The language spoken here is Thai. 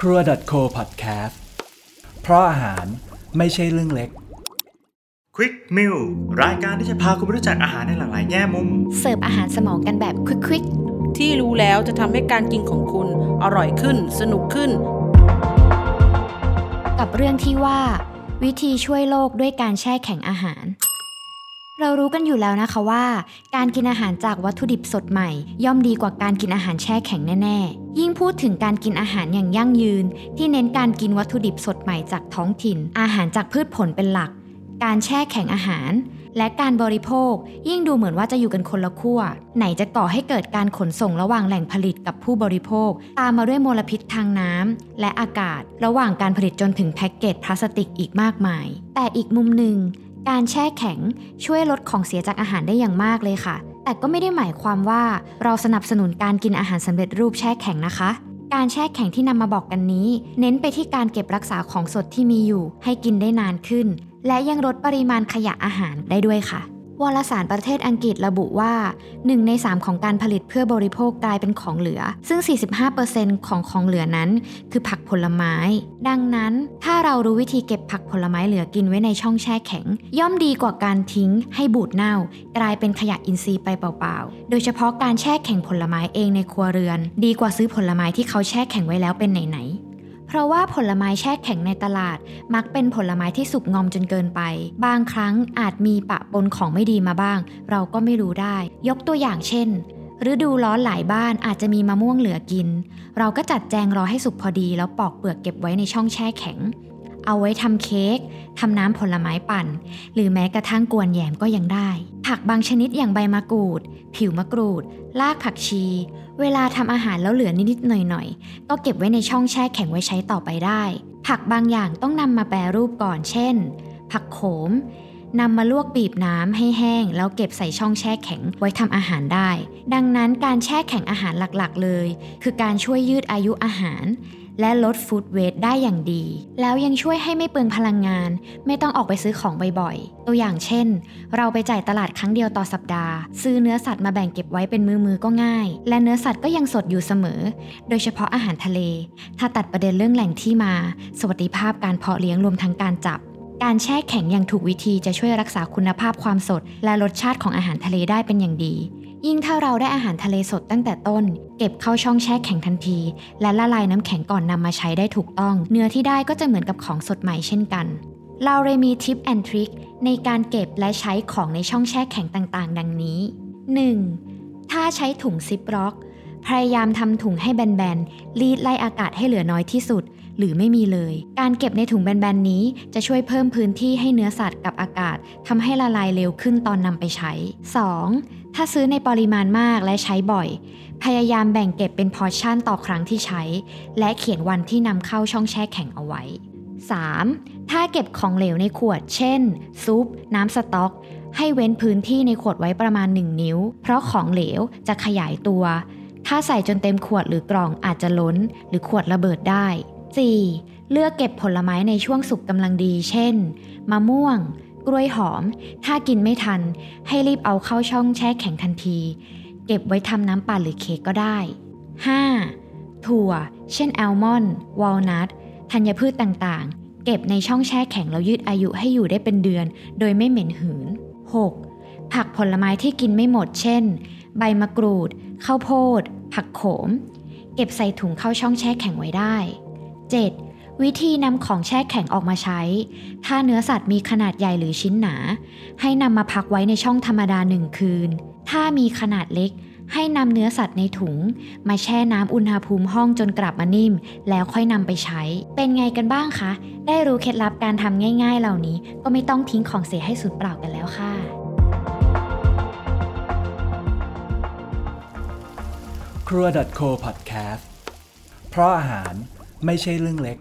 ครัว .co podcast เพราะอาหารไม่ใช่เรื่องเล็ก Quick Meal รายการที่จะพาคุณไปรู้จักอาหารในหลากหลายแง่มุม เสิร์ฟอาหารสมองกันแบบควิกที่รู้แล้วจะทำให้การกินของคุณอร่อยขึ้น สนุกขึ้น ๆ กับเรื่องที่ว่า วิธีช่วยโลกด้วยการแช่แข็งอาหาร เรารู้กันอยู่แล้วนะคะว่า การกินอาหารจากวัตถุดิบสดใหม่ ย่อมดีกว่าการกินอาหารแช่แข็งแน่ๆ ยิ่งพูดถึงการกินอาหารอย่างยั่งยืน ที่เน้นการกินวัตถุดิบสดใหม่จากท้องถิ่น อาหารจากพืชผลเป็นหลัก การแช่แข็งอาหาร และการบริโภค ยิ่งดูเหมือนว่าจะอยู่กันคนละขั้วไหนจะก่อให้เกิดการขนส่งระหว่างแหล่งผลิตกับผู้บริโภค ตามมาด้วยมลพิษทางน้ำและอากาศ ระหว่างการผลิตจนถึงแพ็กเกจพลาสติกอีกมากมาย แต่อีกมุมหนึ่ง การแช่แข็งช่วยลดของเสียจากอาหารได้อย่างมากเลยค่ะ แต่ก็ไม่ได้หมายความว่าเราสนับสนุนการกินอาหารสำเร็จรูปแช่แข็งนะคะ การแช่แข็งที่นำมาบอกกันนี้ เน้นไปที่การเก็บรักษาของสดที่มีอยู่ ให้กินได้นานขึ้น และยังลดปริมาณขยะอาหารได้ด้วยค่ะ วารสารประเทศอังกฤษระบุว่า 1 ใน 3 ของการผลิตเพื่อบริโภคกลายเป็นของเหลือ ซึ่ง 45%ของของเหลือนั้น คือผักผลไม้ ดังนั้นถ้าเรารู้วิธีเก็บผักผลไม้เหลือกินไว้ในช่องแช่แข็ง ย่อมดีกว่าการทิ้ง ให้บูดเน่า กลายเป็นขยะอินทรีย์ไปเปล่าๆ โดยเฉพาะการแช่แข็งผลไม้เองในครัวเรือน ดีกว่าซื้อผลไม้ที่เขาแช่แข็งไว้แล้วเป็นไหนๆ เพราะว่าผลไม้แช่แข็งในตลาด มักเป็นผลไม้ที่สุกงอมจนเกินไป บางครั้งอาจมีปะปนของไม่ดีมาบ้าง เราก็ไม่รู้ได้ ยกตัวอย่างเช่นฤดูร้อนหลายบ้านอาจจะมีมะม่วงเหลือกิน เราก็จัดแจงรอให้สุกพอดีแล้วปอกเปลือกเก็บไว้ในช่องแช่แข็ง เอาไว้ทำเค้กทำน้ำผลไม้ปั่น หรือแม้กระทั่งกวนแยมก็ยังได้ ผักบางชนิดอย่างใบมะกรูด ผิวมะกรูด รากผักชี เวลาทำอาหารแล้วเหลือนิดๆหน่อยๆ ก็เก็บไว้ในช่องแช่แข็งไว้ใช้ต่อไปได้ ผักบางอย่างต้องนำมาแปรรูปก่อน เช่น ผักโขมนำมาลวกบีบน้ำให้แห้ง แล้วเก็บใส่ช่องแช่แข็งไว้ทำอาหารได้ ดังนั้นการแช่แข็งอาหารหลักๆ เลย คือการช่วยยืดอายุอาหาร และลดฟู้ดเวสได้อย่างดี แล้วยังช่วยให้ไม่เปลืองพลังงาน ไม่ต้องออกไปซื้อของบ่อยๆ ตัวอย่างเช่น เราไปจ่ายตลาดครั้งเดียวต่อสัปดาห์ ซื้อเนื้อสัตว์มาแบ่งเก็บไว้เป็นมือๆก็ง่าย และเนื้อสัตว์ก็ยังสดอยู่เสมอ โดยเฉพาะอาหารทะเล ถ้าตัดประเด็นเรื่องแหล่งที่มา สวัสดิภาพการเพาะเลี้ยงรวมทั้งการจับการแช่แข็งอย่างถูกวิธีจะช่วยรักษาคุณภาพความสด และรสชาติของอาหารทะเลได้เป็นอย่างดี ยิ่งถ้าเราได้อาหารทะเลสดตั้งแต่ต้น เก็บเข้าช่องแช่แข็งทันที และละลายน้ำแข็งก่อนนำมาใช้ได้ถูกต้อง เนื้อที่ได้ก็จะเหมือนกับของสดใหม่เช่นกัน เราเลยมีทิปแอนทริคในการเก็บและใช้ของในช่องแช่แข็งต่างๆ ดังนี้ 1. ถ้าใช้ถุงซิปล็อก พยายามทำถุงให้แบนๆรีดไล่อากาศให้เหลือน้อยที่สุด หรือไม่มีเลย การเก็บในถุงแบนๆนี้จะช่วยเพิ่มพื้นที่ให้เนื้อสัตว์กับอากาศทำให้ละลายเร็วขึ้นตอนนำไปใช้ 2. ถ้าซื้อในปริมาณมากและใช้บ่อย พยายามแบ่งเก็บเป็นพอร์ชั่นต่อครั้งที่ใช้ และเขียนวันที่นำเข้าช่องแช่แข็งเอาไว้ 3. ถ้าเก็บของเหลวในขวด เช่น ซุป น้ำสต๊อก ให้เว้นพื้นที่ในขวดไว้ประมาณ 1 นิ้ว เพราะของเหลวจะขยายตัว ถ้าใส่จนเต็มขวดหรือกล่องอาจจะล้น หรือขวดระเบิดได้ 4. เลือกเก็บผลไม้ในช่วงสุกกำลังดี เช่น มะม่วง กล้วยหอม ถ้ากินไม่ทัน ให้รีบเอาเข้าช่องแช่แข็งทันที เก็บไว้ทำน้ำปั่นหรือเค้กก็ได้ 5. ถั่ว เช่นแอลมอนด์วอลนัทธัญพืชต่างๆ เก็บในช่องแช่แข็งแล้วยืดอายุให้อยู่ได้เป็นเดือน โดยไม่เหม็นหืน 6. ผักผลไม้ที่กินไม่หมด เช่น ใบมะกรูด ข้าวโพด ผักโขม เก็บใส่ถุงเข้าช่องแช่แข็งไว้ได้ 7. วิธีนำของแช่แข็งออกมาใช้ ถ้าเนื้อสัตว์มีขนาดใหญ่หรือชิ้นหนา ให้นำมาพักไว้ในช่องธรรมดาหนึ่งคืน ถ้ามีขนาดเล็ก ให้นำเนื้อสัตว์ในถุง มาแช่น้ำอุณหภูมิห้องจนกลับมานิ่ม แล้วค่อยนำไปใช้ เป็นไงกันบ้างคะ ได้รู้เคล็ดลับการทำง่าย ๆ เหล่านี้ ก็ไม่ต้องทิ้งของเสียให้สูญเปล่ากันแล้วค่ะครัว .co podcast เพราะอาหารไม่ใช่เรื่องเล็ก